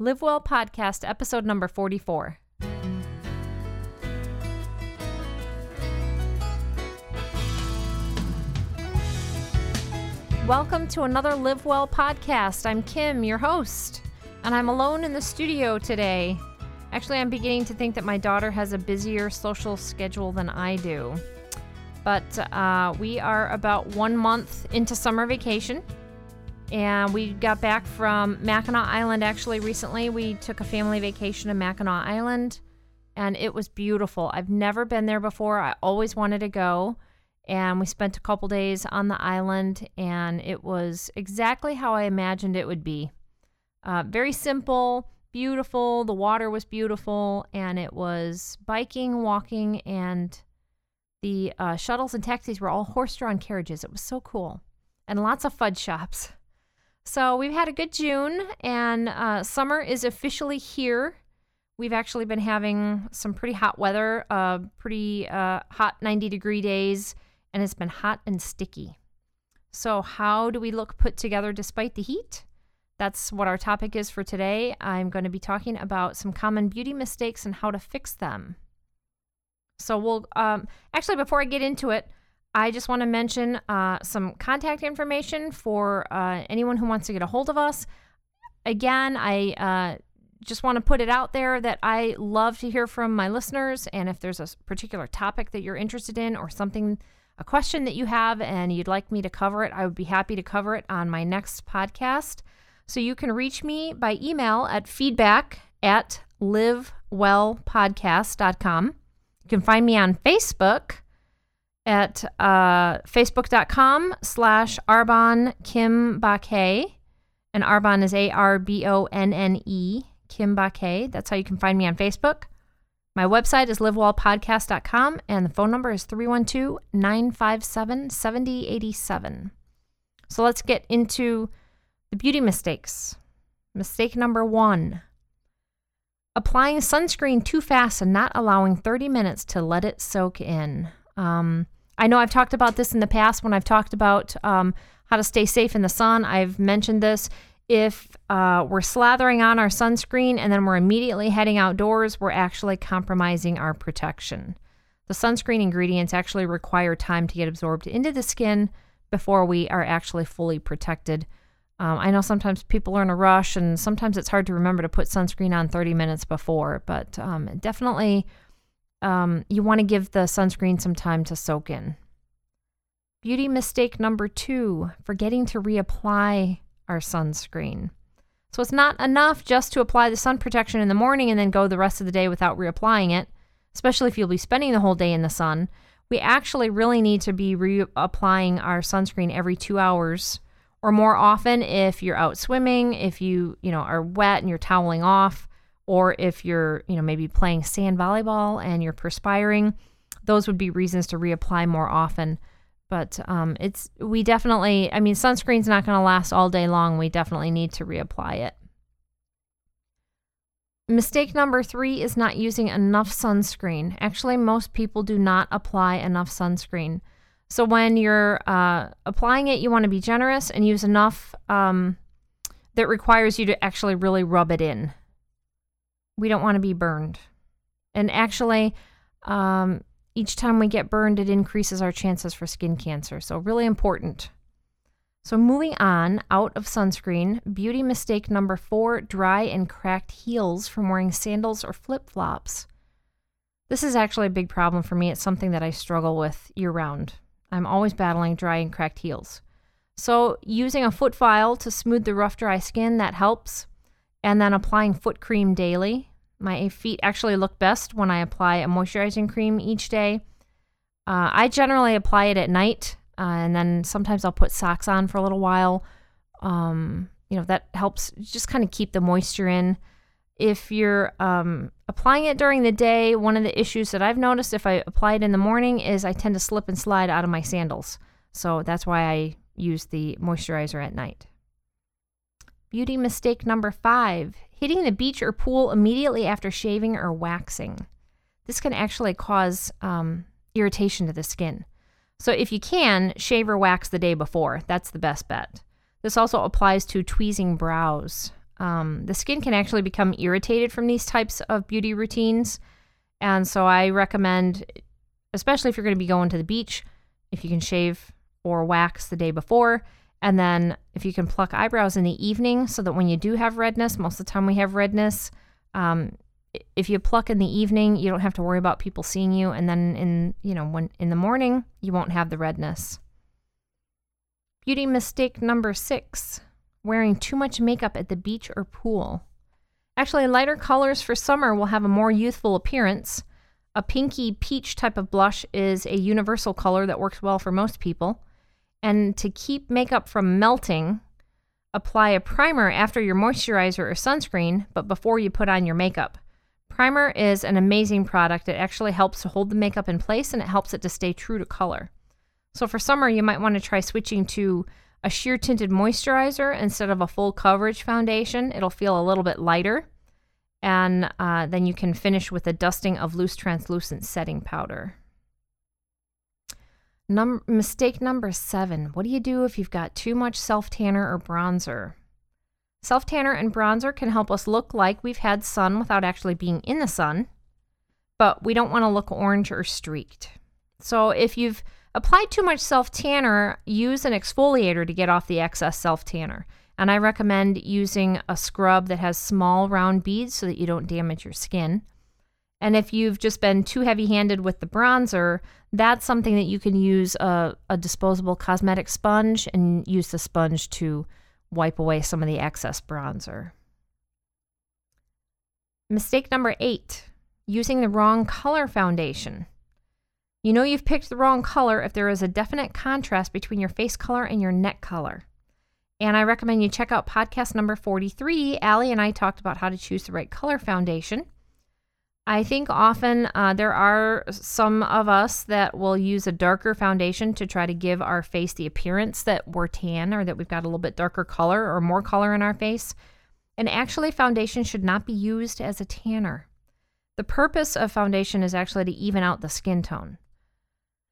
Live Well Podcast, episode number 44. Welcome to another Live Well podcast. I'm Kim, your host, and I'm alone in the studio today. Actually, I'm beginning to think that my daughter has a busier social schedule than I do. But uh, we are about one month into summer vacation, and we got back from Mackinac Island actually recently. We took a family vacation to Mackinac Island, and it was beautiful. I've never been there before, I always wanted to go and we spent a couple days on the island, and it was exactly how I imagined it would be. Uh, very simple, beautiful. The water was beautiful, and it was biking, walking, and the uh, shuttles and taxis were all horse drawn carriages. It was so cool, and lots of fudge shops. So we've had a good June, and uh, summer is officially here. We've actually been having some pretty hot weather, uh, pretty uh, hot 90 degree days and it's been hot and sticky. So, how do we look put together despite the heat? That's what our topic is for today. I'm going to be talking about some common beauty mistakes and how to fix them. So, we'll um, actually, before I get into it, I just want to mention uh, some contact information for uh, anyone who wants to get a hold of us. Again, I uh, just want to put it out there that I love to hear from my listeners. And if there's a particular topic that you're interested in or something a question that you have and you'd like me to cover it, I would be happy to cover it on my next podcast. So you can reach me by email at feedback at livewellpodcast.com. You can find me on Facebook at uh, facebook.com slash Arbonne Kim. And Arbonne is A R B O N N E, Kim. That's how you can find me on Facebook. My website is livewellpodcast.com and the phone number is 312 957 7087. So let's get into the beauty mistakes. Mistake number one applying sunscreen too fast and not allowing 30 minutes to let it soak in. Um, I know I've talked about this in the past when I've talked about um, how to stay safe in the sun. I've mentioned this if uh, we're slathering on our sunscreen and then we're immediately heading outdoors, we're actually compromising our protection. The sunscreen ingredients actually require time to get absorbed into the skin before we are actually fully protected. Um, I know sometimes people are in a rush and sometimes it's hard to remember to put sunscreen on 30 minutes before, but um, definitely um, you want to give the sunscreen some time to soak in. Beauty mistake number two forgetting to reapply our sunscreen. So it's not enough just to apply the sun protection in the morning and then go the rest of the day without reapplying it, especially if you'll be spending the whole day in the sun. We actually really need to be reapplying our sunscreen every two hours or more often if you're out swimming, if you, you know, are wet and you're toweling off, or if you're, you know, maybe playing sand volleyball and you're perspiring. Those would be reasons to reapply more often. But um, it's we definitely. I mean, sunscreen's not going to last all day long. We definitely need to reapply it. Mistake number three is not using enough sunscreen. Actually, most people do not apply enough sunscreen. So when you're uh, applying it, you want to be generous and use enough um, that requires you to actually really rub it in. We don't want to be burned. And actually, um, each time we get burned, it increases our chances for skin cancer. So, really important. So, moving on out of sunscreen, beauty mistake number four dry and cracked heels from wearing sandals or flip flops. This is actually a big problem for me. It's something that I struggle with year round. I'm always battling dry and cracked heels. So, using a foot file to smooth the rough, dry skin, that helps. And then applying foot cream daily my feet actually look best when I apply a moisturizing cream each day. Uh, I generally apply it at night, uh, and then sometimes I'll put socks on for a little while. Um, you know, that helps just kind of keep the moisture in. If you're um, applying it during the day, one of the issues that I've noticed if I apply it in the morning is I tend to slip and slide out of my sandals. So that's why I use the moisturizer at night. Beauty mistake number five hitting the beach or pool immediately after shaving or waxing. This can actually cause um, irritation to the skin. So, if you can, shave or wax the day before. That's the best bet. This also applies to tweezing brows. Um, the skin can actually become irritated from these types of beauty routines. And so I recommend, especially if you're going to be going to the beach, if you can shave or wax the day before. And then if you can pluck eyebrows in the evening so that when you do have redness, most of the time we have redness, um, if you pluck in the evening, you don't have to worry about people seeing you. And then in, you know, when in the morning, you won't have the redness. Beauty mistake number six wearing too much makeup at the beach or pool. Actually, lighter colors for summer will have a more youthful appearance. A pinky peach type of blush is a universal color that works well for most people. And to keep makeup from melting, apply a primer after your moisturizer or sunscreen, but before you put on your makeup. Primer is an amazing product. It actually helps to hold the makeup in place and it helps it to stay true to color. So for summer, you might want to try switching to a sheer tinted moisturizer instead of a full coverage foundation. It'll feel a little bit lighter. And uh, then you can finish with a dusting of loose translucent setting powder. Num- mistake number seven. What do you do if you've got too much self tanner or bronzer? Self tanner and bronzer can help us look like we've had sun without actually being in the sun, but we don't want to look orange or streaked. So if you've applied too much self tanner, use an exfoliator to get off the excess self tanner. And I recommend using a scrub that has small round beads so that you don't damage your skin. And if you've just been too heavy handed with the bronzer, that's something that you can use a, a disposable cosmetic sponge and use the sponge to wipe away some of the excess bronzer. Mistake number eight using the wrong color foundation. You know you've picked the wrong color if there is a definite contrast between your face color and your neck color. And I recommend you check out podcast number 43. Allie and I talked about how to choose the right color foundation. I think often uh, there are some of us that will use a darker foundation to try to give our face the appearance that we're tan or that we've got a little bit darker color or more color in our face. And actually, foundation should not be used as a tanner. The purpose of foundation is actually to even out the skin tone.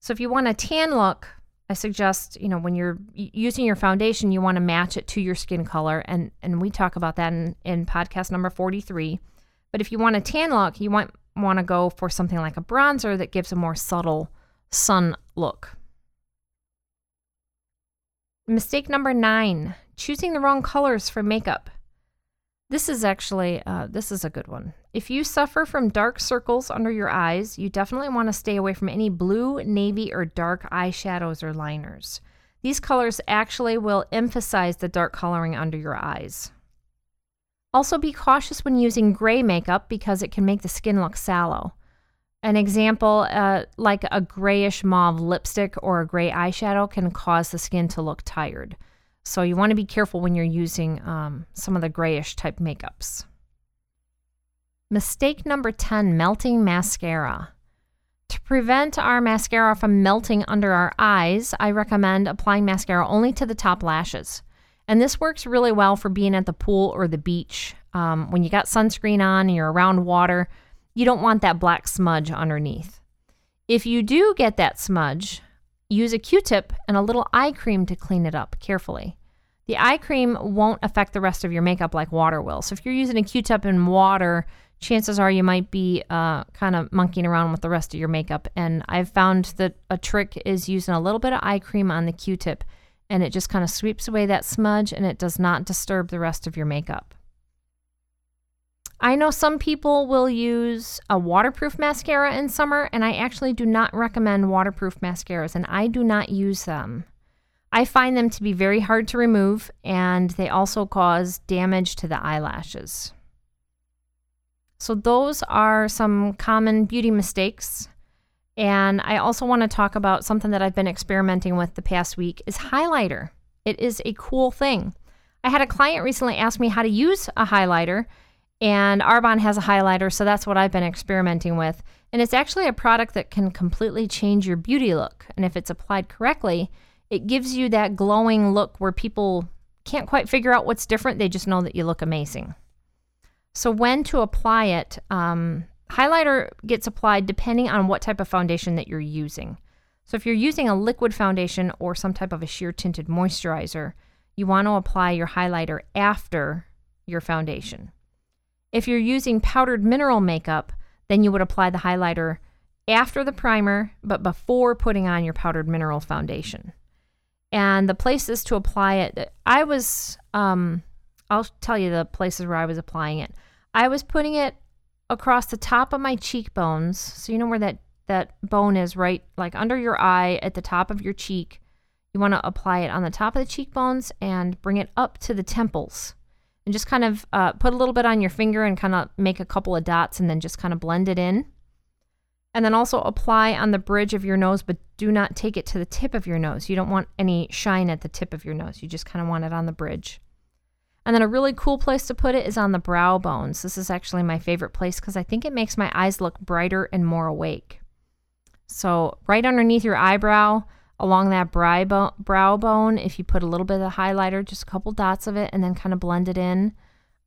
So if you want a tan look, I suggest, you know, when you're using your foundation, you want to match it to your skin color. And, and we talk about that in, in podcast number 43. But if you want a tan look, you might want to go for something like a bronzer that gives a more subtle sun look. Mistake number nine choosing the wrong colors for makeup. This is actually uh, this is a good one. If you suffer from dark circles under your eyes, you definitely want to stay away from any blue, navy, or dark eyeshadows or liners. These colors actually will emphasize the dark coloring under your eyes. Also, be cautious when using gray makeup because it can make the skin look sallow. An example, uh, like a grayish mauve lipstick or a gray eyeshadow, can cause the skin to look tired. So, you want to be careful when you're using um, some of the grayish type makeups. Mistake number 10 melting mascara. To prevent our mascara from melting under our eyes, I recommend applying mascara only to the top lashes. And this works really well for being at the pool or the beach. Um, when you got sunscreen on and you're around water, you don't want that black smudge underneath. If you do get that smudge, use a Q tip and a little eye cream to clean it up carefully. The eye cream won't affect the rest of your makeup like water will. So if you're using a Q tip and water, chances are you might be uh, kind of monkeying around with the rest of your makeup. And I've found that a trick is using a little bit of eye cream on the Q tip and it just kind of sweeps away that smudge and it does not disturb the rest of your makeup. I know some people will use a waterproof mascara in summer, and I actually do not recommend waterproof mascaras, and I do not use them. I find them to be very hard to remove, and they also cause damage to the eyelashes. So, those are some common beauty mistakes and I also want to talk about something that I've been experimenting with the past week is highlighter. It is a cool thing. I had a client recently ask me how to use a highlighter, and Arbonne has a highlighter, so that's what I've been experimenting with. And it's actually a product that can completely change your beauty look. And if it's applied correctly, it gives you that glowing look where people can't quite figure out what's different. They just know that you look amazing. So, when to apply it, um, Highlighter gets applied depending on what type of foundation that you're using. So if you're using a liquid foundation or some type of a sheer tinted moisturizer, you want to apply your highlighter after your foundation. If you're using powdered mineral makeup, then you would apply the highlighter after the primer, but before putting on your powdered mineral foundation. And the places to apply it, I was, um, I'll tell you the places where I was applying it. I was putting it across the top of my cheekbones. So you know where that, that bone is, right? Like under your eye at the top of your cheek. You want to apply it on the top of the cheekbones and bring it up to the temples. And just kind of uh, put a little bit on your finger and kind of make a couple of dots and then just kind of blend it in. And then also apply on the bridge of your nose, but do not take it to the tip of your nose. You don't want any shine at the tip of your nose. You just kind of want it on the bridge. And then a really cool place to put it is on the brow bones. This is actually my favorite place because I think it makes my eyes look brighter and more awake. So, right underneath your eyebrow, along that brow bone, if you put a little bit of highlighter, just a couple dots of it, and then kind of blend it in,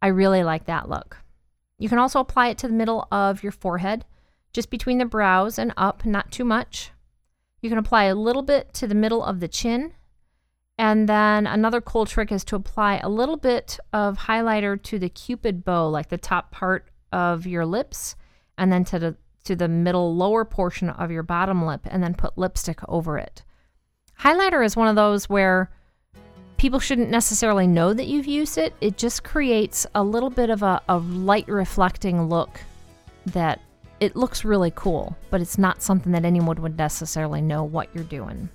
I really like that look. You can also apply it to the middle of your forehead just between the brows and up, not too much. You can apply a little bit to the middle of the chin. And then another cool trick is to apply a little bit of highlighter to the cupid bow, like the top part of your lips, and then to the to the middle lower portion of your bottom lip, and then put lipstick over it. Highlighter is one of those where people shouldn't necessarily know that you've used it. It just creates a little bit of a, a light reflecting look that it looks really cool, but it's not something that anyone would necessarily know what you're doing.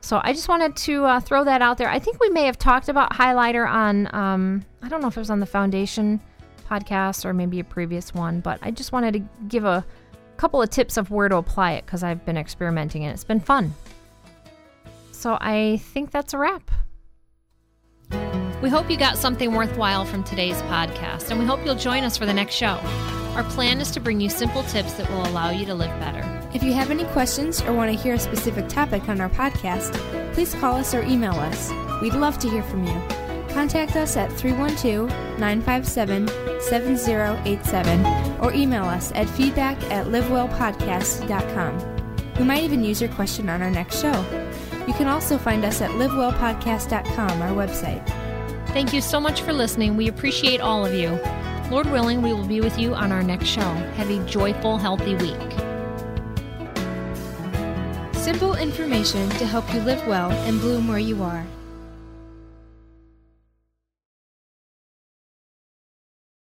So I just wanted to uh, throw that out there. I think we may have talked about highlighter on, um, I don't know if it was on the foundation podcast or maybe a previous one, but I just wanted to give a couple of tips of where to apply it because I've been experimenting and it's been fun. So I think that's a wrap. We hope you got something worthwhile from today's podcast, and we hope you'll join us for the next show. Our plan is to bring you simple tips that will allow you to live better. If you have any questions or want to hear a specific topic on our podcast, please call us or email us. We'd love to hear from you. Contact us at 312 957 7087 or email us at feedback at livewellpodcast.com. We might even use your question on our next show. You can also find us at livewellpodcast.com, our website. Thank you so much for listening. We appreciate all of you. Lord willing, we will be with you on our next show. Have a joyful, healthy week. Simple information to help you live well and bloom where you are.